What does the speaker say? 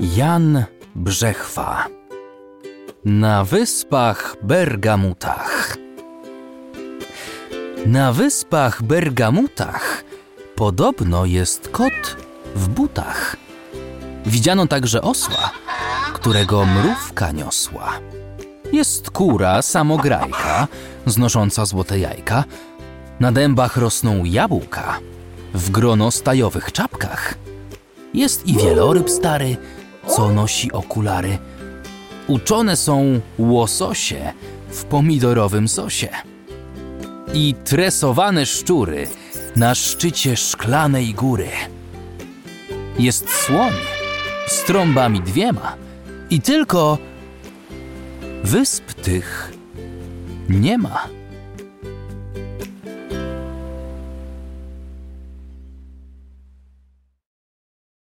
Jan Brzechwa Na wyspach Bergamutach Na wyspach Bergamutach podobno jest kot w butach. Widziano także osła, którego mrówka niosła. Jest kura samograjka, znosząca złote jajka. Na dębach rosną jabłka, w grono stajowych czapkach. Jest i wieloryb stary, co nosi okulary. Uczone są łososie w pomidorowym sosie. I tresowane szczury na szczycie szklanej góry. Jest słoń z trąbami dwiema i tylko wysp tych nie ma.